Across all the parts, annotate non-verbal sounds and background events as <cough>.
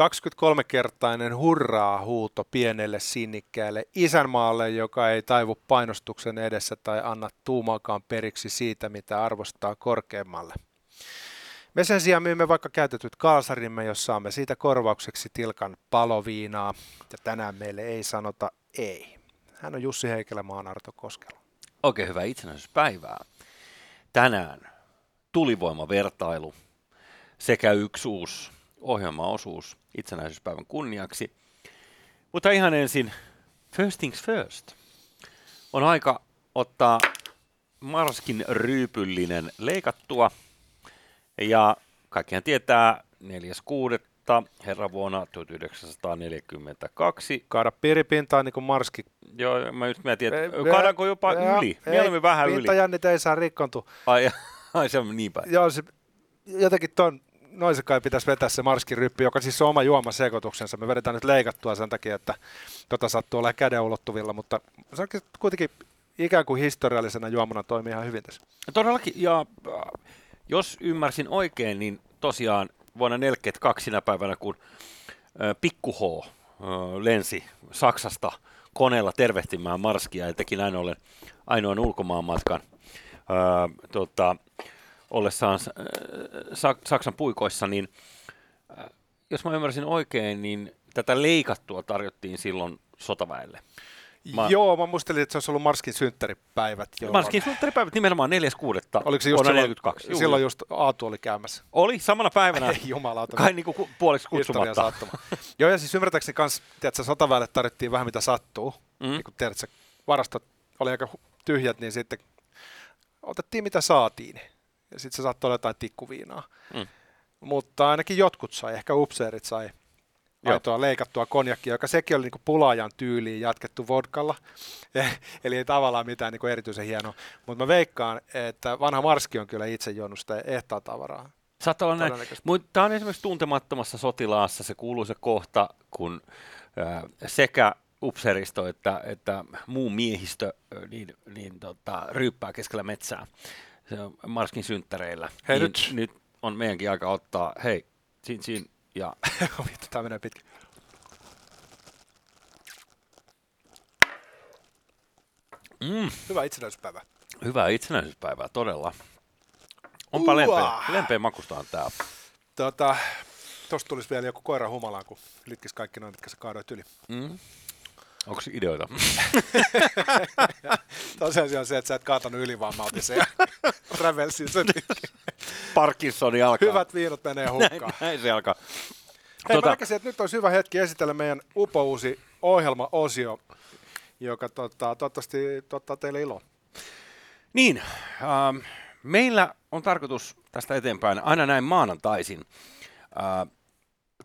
23-kertainen hurraa huuto pienelle sinnikkäälle isänmaalle, joka ei taivu painostuksen edessä tai anna tuumaakaan periksi siitä, mitä arvostaa korkeammalle. Me sen sijaan myymme vaikka käytetyt kalsarimme, jos saamme siitä korvaukseksi tilkan paloviinaa, ja tänään meille ei sanota ei. Hän on Jussi Heikelä, maan Arto Koskela. Oikein hyvää itsenäisyyspäivää. Tänään tulivoimavertailu sekä yksi uusi ohjelmaosuus itsenäisyyspäivän kunniaksi. Mutta ihan ensin, first things first. On aika ottaa Marskin ryypyllinen leikattua. Ja kaikkihan tietää 4.6. herra vuonna 1942. Kaada piiripintaa niin kuin Marski. Joo, mä just mietin, että kaadaanko jopa Ja- yli? Mieluummin vähän yli. Pintajännit ei saa rikkontua. Ai, <laughs> ai se on niin päin. Joo, se, jotenkin ton noisen kai pitäisi vetää se Marskin ryppy, joka siis on oma juomasekoituksensa. Me vedetään nyt leikattua sen takia, että tota sattuu olemaan käden ulottuvilla, mutta se on kuitenkin ikään kuin historiallisena juomana toimii ihan hyvin tässä. Todellakin, ja äh, jos ymmärsin oikein, niin tosiaan vuonna 1942 sinä päivänä, kun äh, Pikku H äh, lensi Saksasta koneella tervehtimään Marskia ja teki näin ollen ainoan ulkomaanmatkan äh, tota, ollessaan äh, Sa- Saksan puikoissa, niin äh, jos mä ymmärsin oikein, niin tätä leikattua tarjottiin silloin sotaväelle. Mä... Joo, mä muistelin, että se olisi ollut Marskin synttäripäivät. jolloin- Marskin sunnuntai nimenomaan 4.6. Oliko se just silloin, 42. Juu, silloin just Aatu oli käymässä? Oli samana päivänä, Ei <laughs> jumalauta. kai niinku ku, puoliksi kutsumatta. <laughs> Joo, ja siis ymmärtääkseni kans, tiedätkö, sotaväelle tarvittiin vähän mitä sattuu. Mm. Niin kun tiedätkö, varastot oli aika tyhjät, niin sitten otettiin mitä saatiin. Ja sitten se saattoi olla jotain tikkuviinaa. Mm. Mutta ainakin jotkut sai, ehkä upseerit sai aitoa leikattua konjakkia, joka sekin oli niinku pulaajan tyyliin jatkettu vodkalla. <laughs> Eli ei tavallaan mitään niinku erityisen hienoa. Mutta mä veikkaan, että vanha Marski on kyllä itse juonut sitä ehtaa tavaraa. Saattaa olla näin. Tämä on esimerkiksi tuntemattomassa sotilaassa se kuuluisa kohta, kun ää, sekä upseeristo että, että muu miehistö niin, niin tota, ryyppää keskellä metsää se on Marskin synttäreillä. Hei, niin, nyt- nyt on meidänkin aika ottaa, hei, sin, sin, ja <laughs> Vittu, tää menee pitkä. mm, Hyvä itsenäisyyspäivä. hyvää itsenäisyyspäivää todella. Onpa Uaa. lempeä, lempeä makustaan tää. Tota, tosta tulisi vielä joku koira humalaan, kun litkis kaikki noin, mitkä sä kaadoit yli. Mm. Onko se ideoita? <laughs> Tosiasia on se, että sä et kaatanut yli, vaan mä otin sen <laughs> rävelsin sen. Alkaa. Hyvät viinot menee näin, hukkaan. näin se alkaa. Hei, Tota- mä näkisin, että nyt olisi hyvä hetki esitellä meidän upouusi ohjelmaosio, joka tota, toivottavasti tuottaa teille iloa. Niin, ähm, meillä on tarkoitus tästä eteenpäin aina näin maanantaisin äh,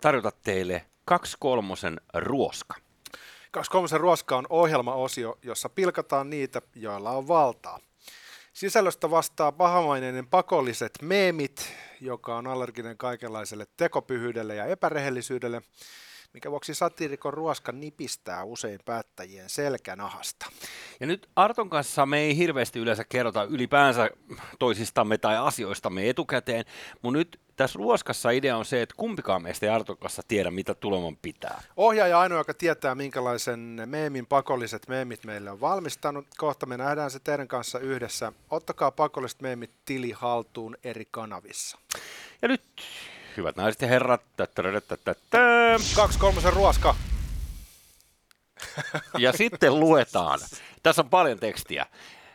tarjota teille kaksi kolmosen ruoska. Kaksi kolmosen ruoska on ohjelmaosio, jossa pilkataan niitä, joilla on valtaa. Sisällöstä vastaa pahamaineinen pakolliset meemit, joka on allerginen kaikenlaiselle tekopyhyydelle ja epärehellisyydelle, mikä vuoksi satiirikon ruoska nipistää usein päättäjien selkänahasta. Ja nyt Arton kanssa me ei hirveästi yleensä kerrota ylipäänsä toisistamme tai asioistamme etukäteen, mutta nyt tässä ruoskassa idea on se, että kumpikaan meistä ei Arton kanssa tiedä, mitä tuleman pitää. Ohjaaja ainoa, joka tietää, minkälaisen meemin pakolliset meemit meille on valmistanut. Kohta me nähdään se teidän kanssa yhdessä. Ottakaa pakolliset meemit tili haltuun eri kanavissa. Ja nyt, hyvät naiset ja herrat, Kaksi kolmosen ruoska. Ja sitten luetaan. Tässä on paljon tekstiä.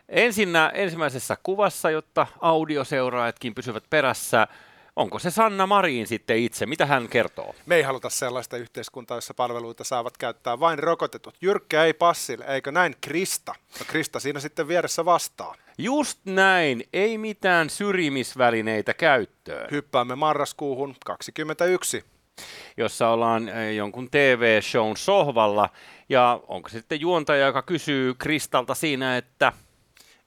Ensinnä ensimmäisessä kuvassa, jotta audioseuraajatkin pysyvät perässä, onko se Sanna Marin sitten itse? Mitä hän kertoo? Me ei haluta sellaista yhteiskuntaa, jossa palveluita saavat käyttää vain rokotetut. Jyrkkä ei passille, eikö näin Krista? No Krista siinä sitten vieressä vastaa. Just näin, ei mitään syrjimisvälineitä käyttöön, Hyppäämme marraskuuhun 21. jossa ollaan eh, jonkun TV-shown sohvalla. Ja onko se sitten juontaja, joka kysyy Kristalta siinä, että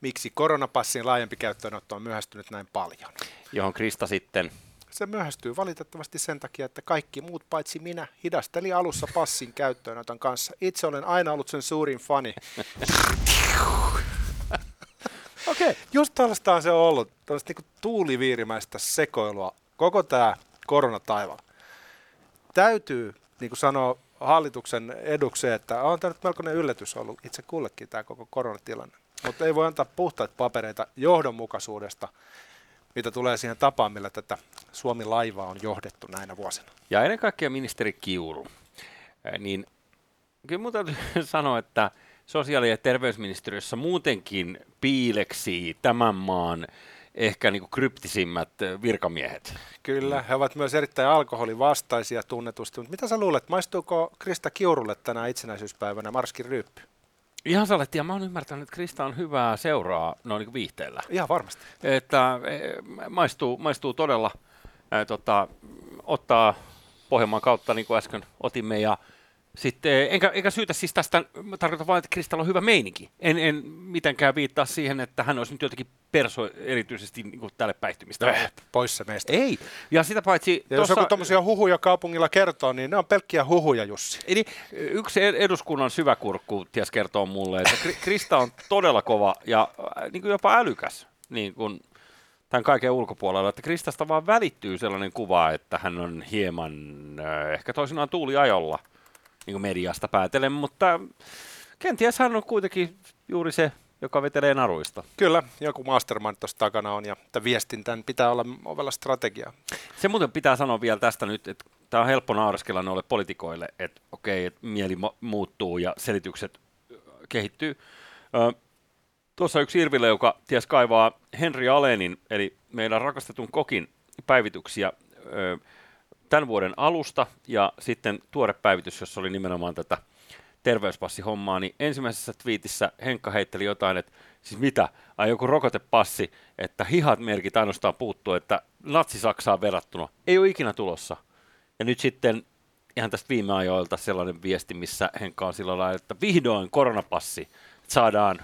Miksi koronapassin laajempi käyttöönotto on myöhästynyt näin paljon? johon Krista sitten Se myöhästyy valitettavasti sen takia, että kaikki muut paitsi minä hidasteli alussa passin käyttöönoton kanssa. Itse olen aina ollut sen suurin fani. <laughs> Okei, okay. just tällaista se on ollut, tällaista niinku tuuliviirimäistä sekoilua koko tämä koronataival. täytyy, niin kuin sanoo hallituksen edukseen, että on tämä nyt melkoinen yllätys ollut itse kullekin tämä koko koronatilanne. Mutta ei voi antaa puhtaita papereita johdonmukaisuudesta, mitä tulee siihen tapaan, millä tätä Suomi-laivaa on johdettu näinä vuosina. Ja ennen kaikkea ministeri Kiuru, niin kyllä minun täytyy <laughs> sanoa, että sosiaali- ja terveysministeriössä muutenkin piileksi tämän maan ehkä niin kuin kryptisimmät virkamiehet. Kyllä, he ovat myös erittäin alkoholivastaisia tunnetusti, mutta mitä sä luulet, maistuuko Krista Kiurulle tänä itsenäisyyspäivänä Marskin ryyppy? Ihan saletti, ja mä oon ymmärtänyt, että Krista on hyvää seuraa noin niin viihteellä. Ihan varmasti. Että e, maistuu, maistuu todella, ää, tota, ottaa Pohjanmaan kautta, niin kuin äsken otimme, ja sitten, enkä, enkä syytä siis tästä, tarkoitan vain, että Kristalla on hyvä meininki. En, en mitenkään viittaa siihen, että hän olisi nyt jotenkin perso erityisesti niin kuin tälle päihtymistä. Eh, pois se meistä. Ei, ja sitä paitsi... Ja jos joku tuommoisia huhuja kaupungilla kertoo, niin ne on pelkkiä huhuja, Jussi. Eli yksi eduskunnan syväkurkku ties kertoo mulle, että Krista on todella kova ja äh, niin kuin jopa älykäs niin kuin tämän kaiken ulkopuolella, että Kristasta vaan välittyy sellainen kuva, että hän on hieman äh, ehkä toisinaan tuuliajolla niin kuin mediasta päätellen, mutta kenties hän on kuitenkin juuri se, joka vetelee naruista. Kyllä, joku mastermind tuossa takana on ja että viestintän pitää olla ovella strategia. Se muuten pitää sanoa vielä tästä nyt, että tämä on helppo nauraskella noille politikoille, että okei, että mieli muuttuu ja selitykset kehittyy. Tuossa yksi Irville, joka ties kaivaa Henri Alenin, eli meidän rakastetun kokin päivityksiä tämän vuoden alusta ja sitten tuore päivitys, jossa oli nimenomaan tätä terveyspassihommaa, niin ensimmäisessä twiitissä Henkka heitteli jotain, että siis mitä, ai joku rokotepassi, että hihat merkit ainoastaan puuttuu, että natsi-Saksaan verrattuna ei ole ikinä tulossa. Ja nyt sitten ihan tästä viime ajoilta sellainen viesti, missä Henkka on sillä lailla, että vihdoin koronapassi saadaan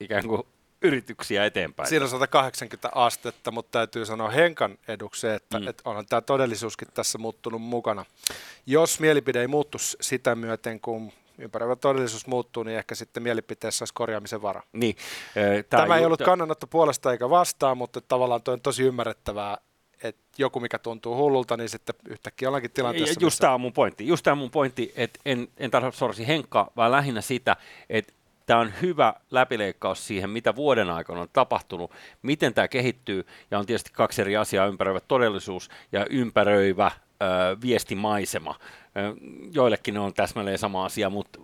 ikään kuin yrityksiä eteenpäin. Siinä on 180 astetta, mutta täytyy sanoa Henkan edukseen, että, mm. että onhan tämä todellisuuskin tässä muuttunut mukana. Jos mielipide ei muuttu sitä myöten, kun ympäröivä todellisuus muuttuu, niin ehkä sitten mielipiteessä olisi korjaamisen vara. Niin, tämä, tämä ei ollut kannanotto puolesta eikä vastaan, mutta tavallaan toi on tosi ymmärrettävää, että joku, mikä tuntuu hullulta, niin sitten yhtäkkiä ollaankin tilanteessa. Just missä... tämä on mun pointti. Just tämä on mun pointti, että en, en tarvitse sorsi Henkka, vaan lähinnä sitä, että tämä on hyvä läpileikkaus siihen, mitä vuoden aikana on tapahtunut, miten tämä kehittyy, ja on tietysti kaksi eri asiaa, ympäröivä todellisuus ja ympäröivä viestimaisema. Joillekin ne on täsmälleen sama asia, mutta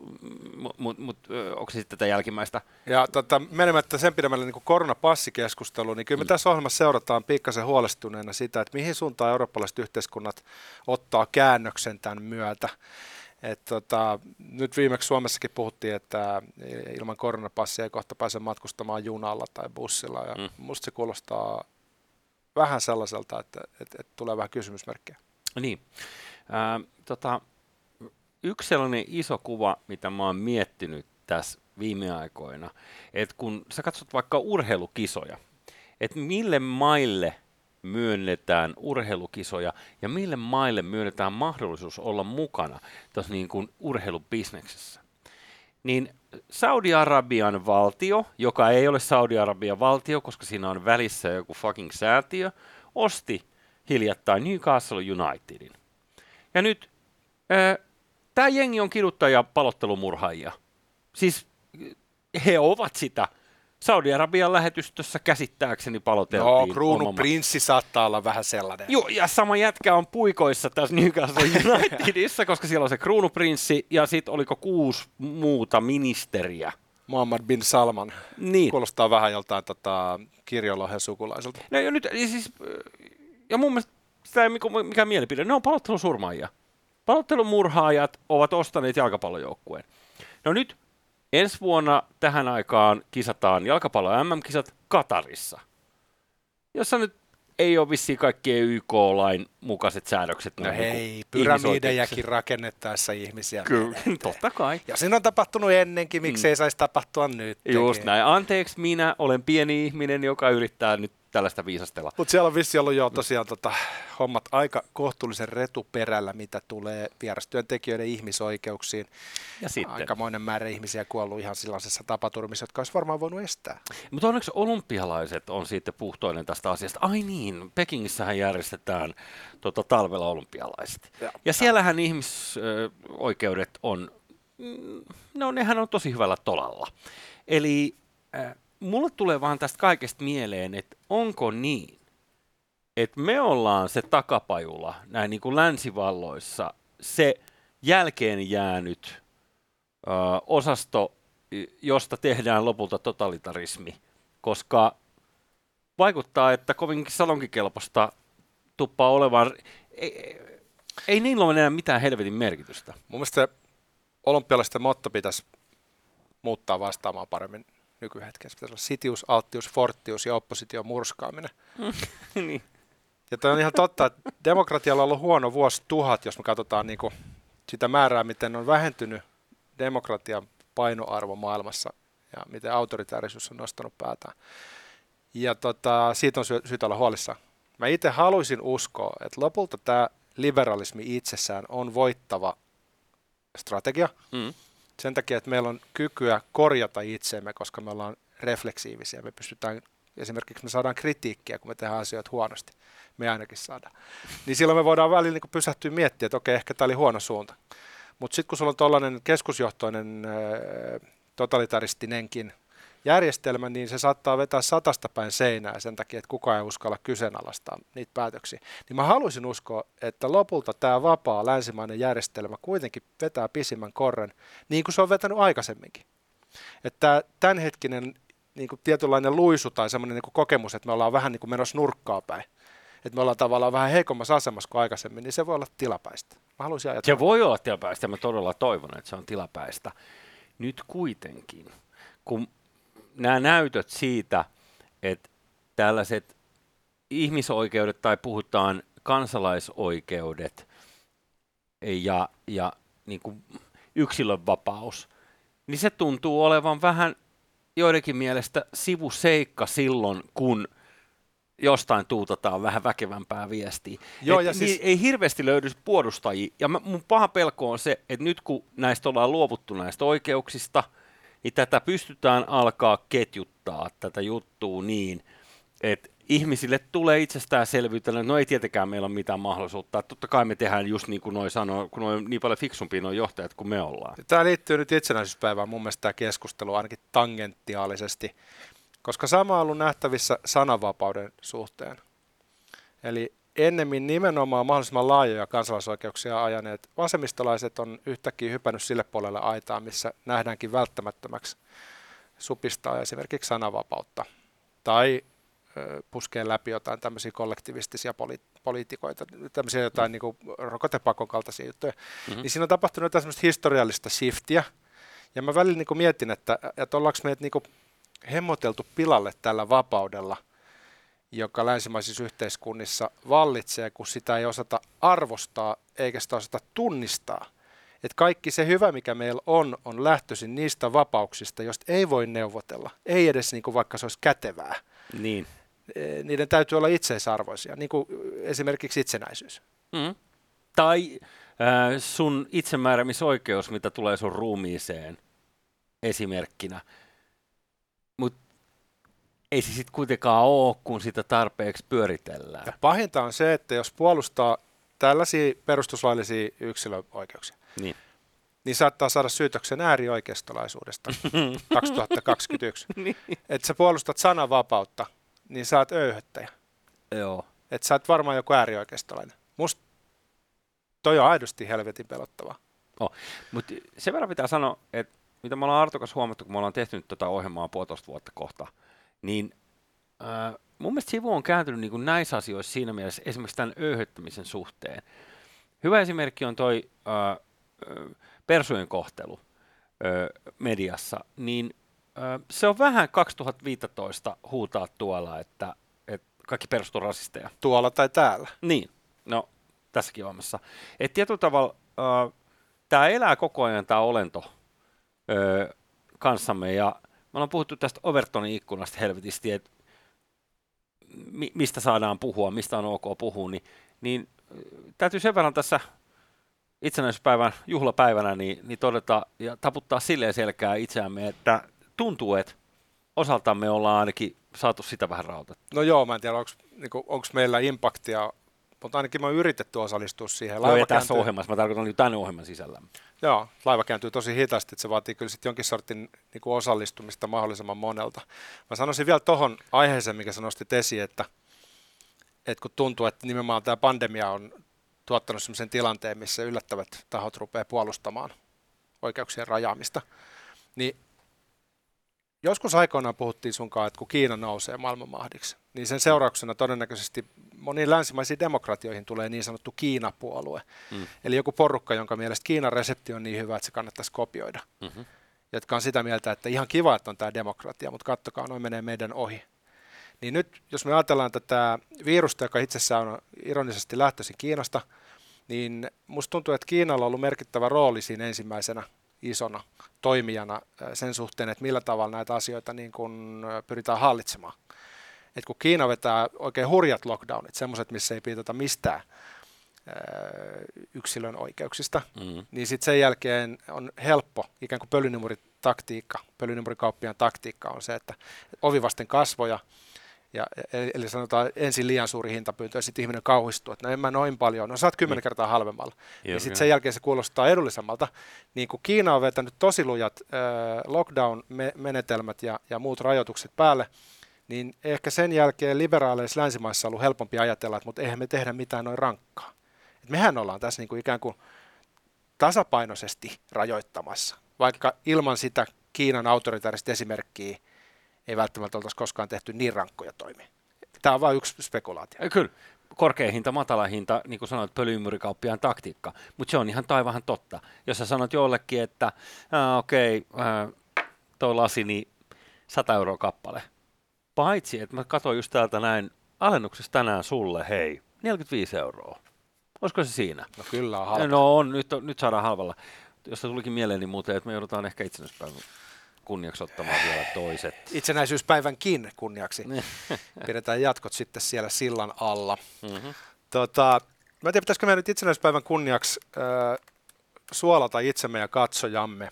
mut, mut, onko se sitten tätä jälkimmäistä? Ja tota, menemättä sen pidemmälle niin koronapassikeskusteluun, niin kyllä me mm. tässä ohjelmassa seurataan pikkasen huolestuneena sitä, että mihin suuntaan eurooppalaiset yhteiskunnat ottaa käännöksen tämän myötä. Et tota, nyt viimeksi Suomessakin puhuttiin, että ilman koronapassia ei kohta pääse matkustamaan junalla tai bussilla. Ja mm. Musta se kuulostaa vähän sellaiselta, että, että, että tulee vähän kysymysmerkkejä. Niin. Äh, tota, yksi sellainen iso kuva, mitä mä oon miettinyt tässä viime aikoina, että kun sä katsot vaikka urheilukisoja, että mille maille myönnetään urheilukisoja ja mille maille myönnetään mahdollisuus olla mukana tässä niin kuin urheilubisneksessä. Niin Saudi-Arabian valtio, joka ei ole Saudi-Arabian valtio, koska siinä on välissä joku fucking säätiö, osti hiljattain Newcastle Unitedin. Ja nyt tämä jengi on kiduttaja palottelumurhaajia. Siis he ovat sitä. Saudi-Arabian lähetystössä käsittääkseni paloteltiin. No, kruunu prinssi saattaa olla vähän sellainen. Joo, ja sama jätkä on puikoissa tässä Newcastle <laughs> Unitedissa, koska siellä on se kruunuprinssi ja sitten oliko kuusi muuta ministeriä. Muhammad bin Salman. Niin. Kuulostaa vähän joltain tota, kirjolohen sukulaiselta. No, ja, nyt, ja siis ja mun mielestä sitä ei mikä mielipide, ne on palottelusurmaajia. Palottelumurhaajat ovat ostaneet jalkapallojoukkueen. No nyt ensi vuonna tähän aikaan kisataan jalkapallo MM-kisat Katarissa, jossa nyt ei ole vissiin kaikkien YK-lain mukaiset säädökset. No hei, pyramidejakin rakennettaessa ihmisiä. Kyllä, <laughs> totta kai. Ja siinä on tapahtunut ennenkin, miksei mm. saisi tapahtua nyt. Just näin. Anteeksi, minä olen pieni ihminen, joka yrittää nyt tällaista viisastella. Mutta siellä on vissi ollut jo tosiaan tota, hommat aika kohtuullisen retuperällä, mitä tulee vierastyöntekijöiden ihmisoikeuksiin. Ja sitten. Aikamoinen määrä ihmisiä kuollut ihan sellaisessa tapaturmissa, jotka olisi varmaan voinut estää. Mutta onneksi olympialaiset on sitten puhtoinen tästä asiasta. Ai niin, Pekingissähän järjestetään tota, talvella olympialaiset. Ja, ja siellähän ihmisoikeudet on, mm, no nehän on tosi hyvällä tolalla. Eli äh, mulle tulee vaan tästä kaikesta mieleen, että onko niin, että me ollaan se takapajula näin niin kuin länsivalloissa, se jälkeen jäänyt ö, osasto, josta tehdään lopulta totalitarismi, koska vaikuttaa, että kovinkin salonkikelpoista tuppaa olevan, ei, ei niillä ole enää mitään helvetin merkitystä. Mun mielestä olympialaisten motto pitäisi muuttaa vastaamaan paremmin nykyhetkessä. Pitäisi olla sitius, alttius, fortius ja opposition murskaaminen. <laughs> niin. Ja tämä on ihan totta, että demokratialla on ollut huono vuosi tuhat, jos me katsotaan niin kuin sitä määrää, miten on vähentynyt demokratian painoarvo maailmassa ja miten autoritaarisuus on nostanut päätään. Ja tota, siitä on sy- syytä olla huolissaan. Mä itse haluaisin uskoa, että lopulta tämä liberalismi itsessään on voittava strategia. Mm sen takia, että meillä on kykyä korjata itseemme, koska me ollaan refleksiivisiä. Me pystytään, esimerkiksi me saadaan kritiikkiä, kun me tehdään asioita huonosti. Me ainakin saadaan. Niin silloin me voidaan välillä niin pysähtyä miettiä, että okei, ehkä tämä oli huono suunta. Mutta sitten kun sulla on tuollainen keskusjohtoinen totalitaristinenkin järjestelmä, niin se saattaa vetää satasta päin seinää sen takia, että kukaan ei uskalla kyseenalaistaa niitä päätöksiä. Niin mä haluaisin uskoa, että lopulta tämä vapaa länsimainen järjestelmä kuitenkin vetää pisimmän korren, niin kuin se on vetänyt aikaisemminkin. Että tämänhetkinen niin kuin tietynlainen luisu tai semmoinen niin kokemus, että me ollaan vähän niin kuin menossa nurkkaa päin, että me ollaan tavallaan vähän heikommassa asemassa kuin aikaisemmin, niin se voi olla tilapäistä. Mä haluaisin ajatella. Se voi olla tilapäistä mä todella toivon, että se on tilapäistä. Nyt kuitenkin, kun nämä näytöt siitä, että tällaiset ihmisoikeudet tai puhutaan kansalaisoikeudet ja, ja niin kuin yksilönvapaus, niin se tuntuu olevan vähän joidenkin mielestä sivuseikka silloin, kun jostain tuutataan vähän väkevämpää viestiä. Joo, ja siis... Ei hirveästi löydy puolustajia. Ja mun paha pelko on se, että nyt kun näistä ollaan luovuttu näistä oikeuksista – niin tätä pystytään alkaa ketjuttaa tätä juttua niin, että ihmisille tulee itsestäänselvyytenä, no ei tietenkään meillä ole mitään mahdollisuutta. Totta kai me tehdään just niin kuin noi sanoo, kun noi niin paljon fiksumpia nuo johtajat kuin me ollaan. Tämä liittyy nyt itsenäisyyspäivään mun mielestä tämä keskustelu ainakin tangentiaalisesti, koska sama on ollut nähtävissä sananvapauden suhteen. Eli ennemmin nimenomaan mahdollisimman laajoja kansalaisoikeuksia ajaneet vasemmistolaiset on yhtäkkiä hypännyt sille puolelle aitaa, missä nähdäänkin välttämättömäksi supistaa esimerkiksi sananvapautta tai puskee läpi jotain tämmöisiä kollektivistisia poli- poliitikoita, tämmöisiä jotain niin kuin rokotepakon kaltaisia juttuja, mm-hmm. niin siinä on tapahtunut jotain semmoista historiallista shiftiä, ja mä välillä niin kuin mietin, että, että ollaanko meidät niin kuin hemmoteltu pilalle tällä vapaudella, joka länsimaisissa yhteiskunnissa vallitsee, kun sitä ei osata arvostaa eikä sitä osata tunnistaa. Että kaikki se hyvä, mikä meillä on, on lähtöisin niistä vapauksista, joista ei voi neuvotella. Ei edes niin kuin vaikka se olisi kätevää. Niin. E, niiden täytyy olla itseisarvoisia, niin kuin esimerkiksi itsenäisyys. Mm. Tai äh, sun itsemääräämisoikeus, mitä tulee sun ruumiiseen esimerkkinä ei se sitten kuitenkaan ole, kun sitä tarpeeksi pyöritellään. Ja pahinta on se, että jos puolustaa tällaisia perustuslaillisia yksilöoikeuksia, niin, niin saattaa saada syytöksen äärioikeistolaisuudesta <laughs> 2021. <laughs> niin. Että sä puolustat sananvapautta, niin sä oot öyhöttäjä. Joo. Että sä oot varmaan joku äärioikeistolainen. Musta toi on aidosti helvetin pelottavaa. Oh. Mutta sen verran pitää sanoa, että mitä me ollaan Artokas huomattu, kun me ollaan tehty nyt tätä ohjelmaa puolitoista vuotta kohta, niin äh, mun mielestä sivu on kääntynyt niin kuin näissä asioissa siinä mielessä esimerkiksi tämän öyhöttämisen suhteen. Hyvä esimerkki on toi äh, persujen kohtelu äh, mediassa, niin äh, se on vähän 2015 huutaa tuolla, että, että kaikki perustuu rasisteja. Tuolla tai täällä. Niin, no tässäkin omassa. Että tietyllä tavalla äh, tämä elää koko ajan tämä olento äh, kanssamme ja me ollaan puhuttu tästä Overtonin ikkunasta helvetisti, että mi- mistä saadaan puhua, mistä on ok puhua, niin, niin täytyy sen verran tässä itsenäisyyspäivän juhlapäivänä niin, niin todeta ja taputtaa silleen selkää itseämme, että tuntuu, että osaltamme ollaan ainakin saatu sitä vähän rautettua. No joo, mä en tiedä, onko niinku, meillä impaktia, mutta ainakin mä oon yritetty osallistua siihen. Laiva no, tässä ohjelmassa, mä tarkoitan niin tänne ohjelman sisällä. Joo, laiva kääntyy tosi hitaasti, että se vaatii kyllä sitten jonkin sortin niin kuin osallistumista mahdollisimman monelta. Mä sanoisin vielä tuohon aiheeseen, mikä sä nostit esiin, että, että kun tuntuu, että nimenomaan tämä pandemia on tuottanut sellaisen tilanteen, missä yllättävät tahot rupeaa puolustamaan oikeuksien rajaamista, niin joskus aikoinaan puhuttiin sunkaan, että kun Kiina nousee maailmanmahdiksi, niin sen seurauksena todennäköisesti moniin länsimaisiin demokratioihin tulee niin sanottu Kiina-puolue. Mm. Eli joku porukka, jonka mielestä Kiinan resepti on niin hyvä, että se kannattaisi kopioida. Mm-hmm. Jotka on sitä mieltä, että ihan kiva, että on tämä demokratia, mutta kattokaa, noin menee meidän ohi. Niin nyt, jos me ajatellaan tätä virusta, joka itsessään on ironisesti lähtöisin Kiinasta, niin musta tuntuu, että Kiinalla on ollut merkittävä rooli siinä ensimmäisenä isona toimijana sen suhteen, että millä tavalla näitä asioita niin kun pyritään hallitsemaan. Et kun Kiina vetää oikein hurjat lockdownit, semmoiset, missä ei piitota mistään yksilön oikeuksista, mm. niin sitten sen jälkeen on helppo, ikään kuin pölynimuritaktiikka, pölynimurikauppiaan taktiikka on se, että ovi vasten kasvoja, ja, eli sanotaan ensin liian suuri hintapyyntö ja sitten ihminen kauhistuu, että no en mä noin paljon, no saat kymmenen niin. kertaa halvemmalla. Ja sitten sen jälkeen se kuulostaa edullisemmalta. Niin kuin Kiina on vetänyt tosi lujat äh, lockdown-menetelmät ja, ja muut rajoitukset päälle, niin ehkä sen jälkeen liberaaleissa länsimaissa on ollut helpompi ajatella, että mutta eihän me tehdä mitään noin rankkaa. Et mehän ollaan tässä niin kuin ikään kuin tasapainoisesti rajoittamassa, vaikka ilman sitä Kiinan autoritaarista esimerkkiä ei välttämättä oltaisi koskaan tehty niin rankkoja toimia. Tämä on vain yksi spekulaatio. Kyllä, korkea hinta, matala hinta, niin kuin sanoit, pölyymyrikauppiaan taktiikka. Mutta se on ihan taivahan totta. Jos sä sanot jollekin, että okei, okay, toi lasi, niin 100 euroa kappale. Paitsi, että mä katsoin just täältä näin alennuksessa tänään sulle, hei, 45 euroa. Olisiko se siinä? No kyllä on halva. No on, nyt, nyt saadaan halvalla. Jos tulikin mieleeni niin muuten, että me joudutaan ehkä itsenäispäivän kunniaksi ottamaan vielä toiset. Itsenäisyyspäivänkin kunniaksi. Niin. <laughs> Pidetään jatkot sitten siellä sillan alla. Mm-hmm. Tota, mä en tiedä, pitäisikö me nyt itsenäisyyspäivän kunniaksi äh, suolata itsemme ja katsojamme.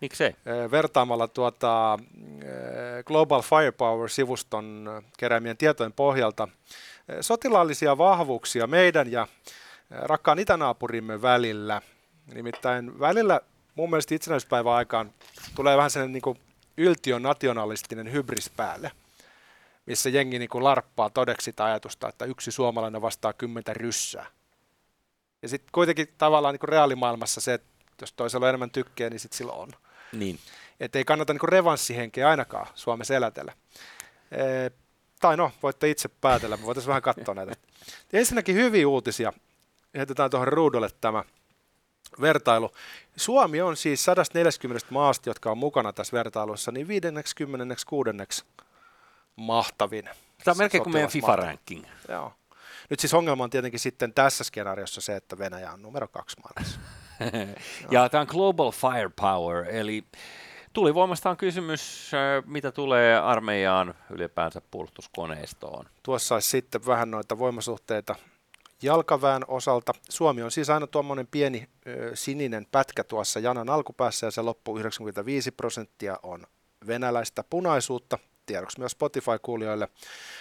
Miksei? Äh, vertaamalla tuota, äh, Global Firepower-sivuston keräämien tietojen pohjalta äh, sotilaallisia vahvuuksia meidän ja äh, rakkaan itänaapurimme välillä. Nimittäin välillä mun mielestä itsenäisyyspäivän aikaan tulee vähän sellainen niin yltion nationalistinen hybris päälle, missä jengi niin kuin larppaa todeksi sitä ajatusta, että yksi suomalainen vastaa kymmentä ryssää. Ja sitten kuitenkin tavallaan niin reaalimaailmassa se, että jos toisella on enemmän tykkää, niin sitten sillä on. Niin. Että ei kannata niin revanssihenkeä ainakaan Suomessa elätellä. E, tai no, voitte itse päätellä, me voitaisiin vähän katsoa näitä. Ensinnäkin hyviä uutisia. Heitetään tuohon ruudulle tämä vertailu. Suomi on siis 140 maasta, jotka on mukana tässä vertailussa, niin 56. mahtavin. Tämä on melkein kuin meidän FIFA-ranking. Joo. Nyt siis ongelma on tietenkin sitten tässä skenaariossa se, että Venäjä on numero kaksi maailmassa. <laughs> ja tämä on Global Firepower, eli tulivoimasta on kysymys, mitä tulee armeijaan ylipäänsä puolustuskoneistoon. Tuossa olisi sitten vähän noita voimasuhteita jalkaväen osalta. Suomi on siis aina tuommoinen pieni ö, sininen pätkä tuossa janan alkupäässä ja se loppu 95 prosenttia on venäläistä punaisuutta. Tiedoksi myös Spotify-kuulijoille.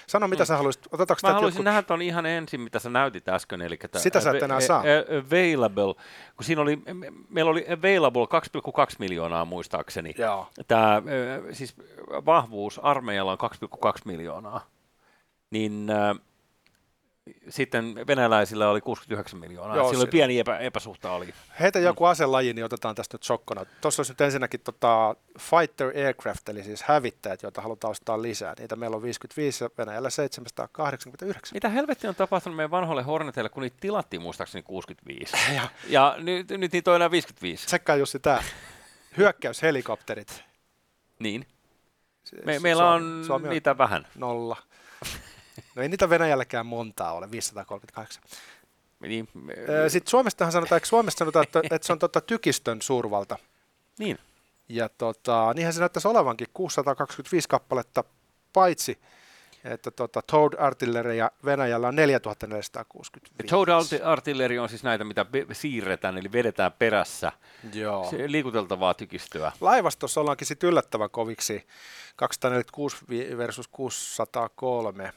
Sano, mitä mm. sä haluaisit, otetaanko Mä haluaisin jotkut... nähdä tuon ihan ensin, mitä sä näytit äsken. Eli Sitä sä et enää saa. Available, kun siinä oli, meillä oli available 2,2 miljoonaa muistaakseni. Joo. Tämä siis vahvuus armeijalla on 2,2 miljoonaa. Niin sitten venäläisillä oli 69 miljoonaa. Joo, Sillä oli pieni epä, epäsuhta oli. Heitä joku aselaji, niin otetaan tästä nyt sokkona. Tuossa olisi nyt ensinnäkin tota fighter aircraft, eli siis hävittäjät, joita halutaan ostaa lisää. Niitä meillä on 55 ja Venäjällä 789. Mitä helvetti on tapahtunut meidän vanhoille Horneteille, kun niitä tilattiin muistaakseni 65? <laughs> ja, ja nyt, nyt niitä on enää 55. Tsekkaa Jussi tämä. Hyökkäyshelikopterit. Niin. Me, meillä on, Suomi on niitä vähän. Nolla. No ei niitä Venäjälläkään montaa ole, 538. Niin, Sitten Suomestahan sanotaan, eikö Suomesta sanotaan, että, että se on tota tykistön suurvalta. Niin. Ja tota, niinhän se näyttäisi olevankin 625 kappaletta, paitsi että tota, Toad Artilleria Venäjällä on 4465. Toad Artilleri on siis näitä, mitä be- siirretään, eli vedetään perässä. Joo. Se liikuteltavaa tykistöä. Laivastossa ollaankin sitten yllättävän koviksi 246 vi- versus 603.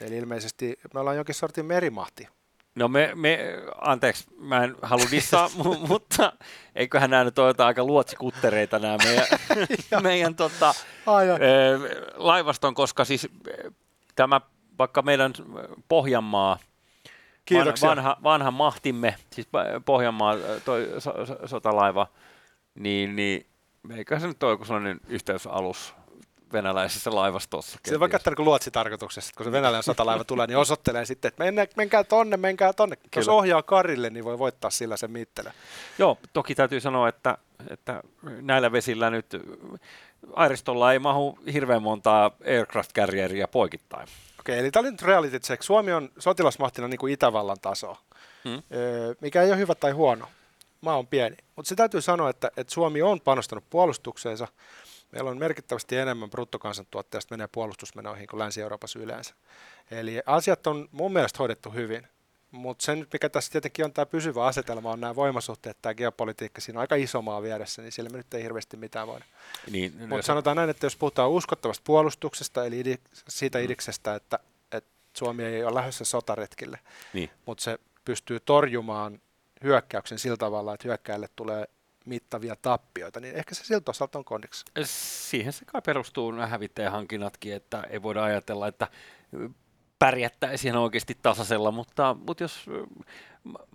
Eli ilmeisesti me ollaan jonkin sortin merimahti. No me, me, anteeksi, mä en halua dissaa, <laughs> mu- mutta eiköhän nämä nyt ole aika luotsikuttereita nämä meidän, <laughs> <laughs> meidän tota, laivaston, koska siis tämä vaikka meidän Pohjanmaa, Kiitoksia. vanha, vanha mahtimme, siis Pohjanmaa, toi so, so, sotalaiva, niin, niin eiköhän se nyt ole joku sellainen yhteysalus venäläisessä laivastossa. Se voi käyttää niin luotsitarkoituksessa, että kun se venäläinen sotalaiva tulee, niin osoittelee sitten, että mennä, menkää tonne, menkää tonne. Jos Kyllä. ohjaa karille, niin voi voittaa sillä sen mittelä. Joo, toki täytyy sanoa, että, että näillä vesillä nyt Airistolla ei mahu hirveän montaa aircraft carrieria poikittain. Okei, eli tämä oli nyt reality check. Suomi on sotilasmahtina niin kuin Itävallan taso, Mm. öö, mikä ei ole hyvä tai huono. Maa on pieni. Mutta se täytyy sanoa, että, että Suomi on panostanut puolustukseensa. Meillä on merkittävästi enemmän bruttokansantuotteesta menee puolustusmenoihin kuin Länsi-Euroopassa yleensä. Eli asiat on mun mielestä hoidettu hyvin. Mutta se nyt, mikä tässä tietenkin on tämä pysyvä asetelma, on nämä voimasuhteet, tämä geopolitiikka, siinä on aika iso maa vieressä, niin sillä me nyt ei hirveästi mitään voida. Niin, Mutta sanotaan näin, että jos puhutaan uskottavasta puolustuksesta, eli idi- siitä idiksestä, että, että Suomi ei ole lähdössä sotaretkille, niin. mutta se pystyy torjumaan hyökkäyksen sillä tavalla, että hyökkäjälle tulee mittavia tappioita, niin ehkä se siltä osalta on kondiksi. Siihen se kai perustuu nämä hävittäjähankinnatkin, että ei voida ajatella, että pärjättäisiin oikeasti tasaisella, mutta, mutta jos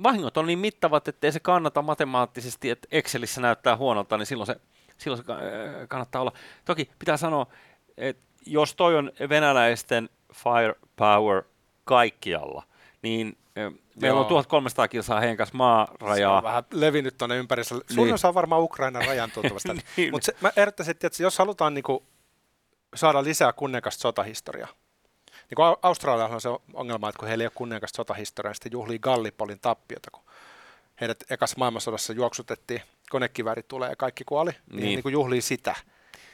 vahingot on niin mittavat, ettei se kannata matemaattisesti, että Excelissä näyttää huonolta, niin silloin se, silloin se ö, kannattaa olla. Toki pitää sanoa, että jos toi on venäläisten firepower kaikkialla, niin meillä on Joo. 1300 kilsaa heidän kanssa Se maarajaa. on vähän levinnyt tuonne ympärissä. Suurin Niin. osa on varmaan Ukrainan rajan tuntuvasta. <laughs> Niin. Mutta mä ehdottaisin, että jos halutaan niinku saada lisää kunniakasta sotahistoriaa, niin kuin Au- Australialla on se ongelma, että kun heillä ei ole kunniakasta sotahistoriaa, niin sitten juhlii Gallipolin tappiota, kun heidät ekas maailmansodassa juoksutettiin, konekivääri tulee ja kaikki kuoli, niin, Niin. niin. juhlii sitä,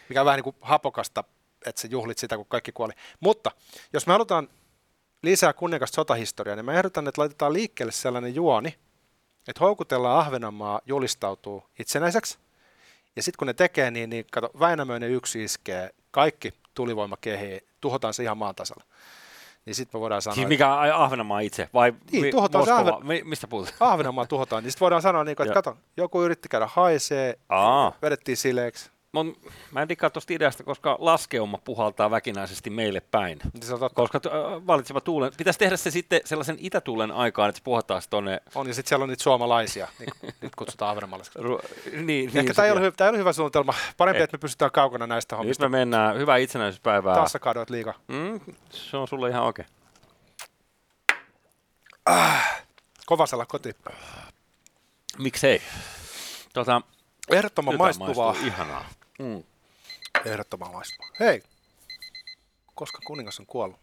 mikä on vähän niin kuin hapokasta, että se juhlit sitä, kun kaikki kuoli. Mutta jos me halutaan lisää kunniakasta sotahistoriaa, niin mä ehdotan, että laitetaan liikkeelle sellainen juoni, että houkutellaan Ahvenanmaa julistautuu itsenäiseksi, ja sitten kun ne tekee, niin, niin kato, Väinämöinen yksi iskee, kaikki tulivoima kehii, tuhotaan se ihan maan tasalla. Niin sitten me voidaan sanoa, Siis että mikä on Ahvenanmaa itse, vai Niin, mi- tuhotaan Moskova? Ahven- Mi- mistä puhutaan? Ahvenanmaa tuhotaan, niin sitten voidaan sanoa, niin kuin, että <laughs> kato, joku yritti käydä haisee, Aa. vedettiin sileeksi. Mun, mä en dikkaa tuosta ideasta, koska laskeuma puhaltaa väkinäisesti meille päin. Niin se on, totta. Koska äh, valitseva tuulen, pitäisi tehdä se sitten sellaisen itätuulen aikaan, että se puhaltaa tuonne. on, ja sitten siellä on niitä suomalaisia, niin <laughs> nyt kutsutaan ahvenanmaalaiseksi. Ru- niin, niin, Ehkä tämä ei, se- ole, hy- tää ei ole hyvä suunnitelma. Parempi, Ei. että me pysytään kaukana näistä Nyt hommista. me mennään. Hyvää itsenäisyyspäivää. Taas sä kadoit liikaa. Mm, se on sulle ihan oikein. Kovasella koti. Miksei? Tota, Ehdottoman nyt maistuvaa. maistuu Ihanaa. Mm. Ehdottoman maistuvaa. Hei, koska kuningas on kuollut?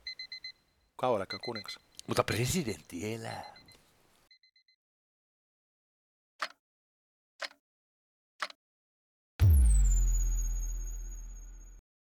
Kauan kuningas. Mutta presidentti elää.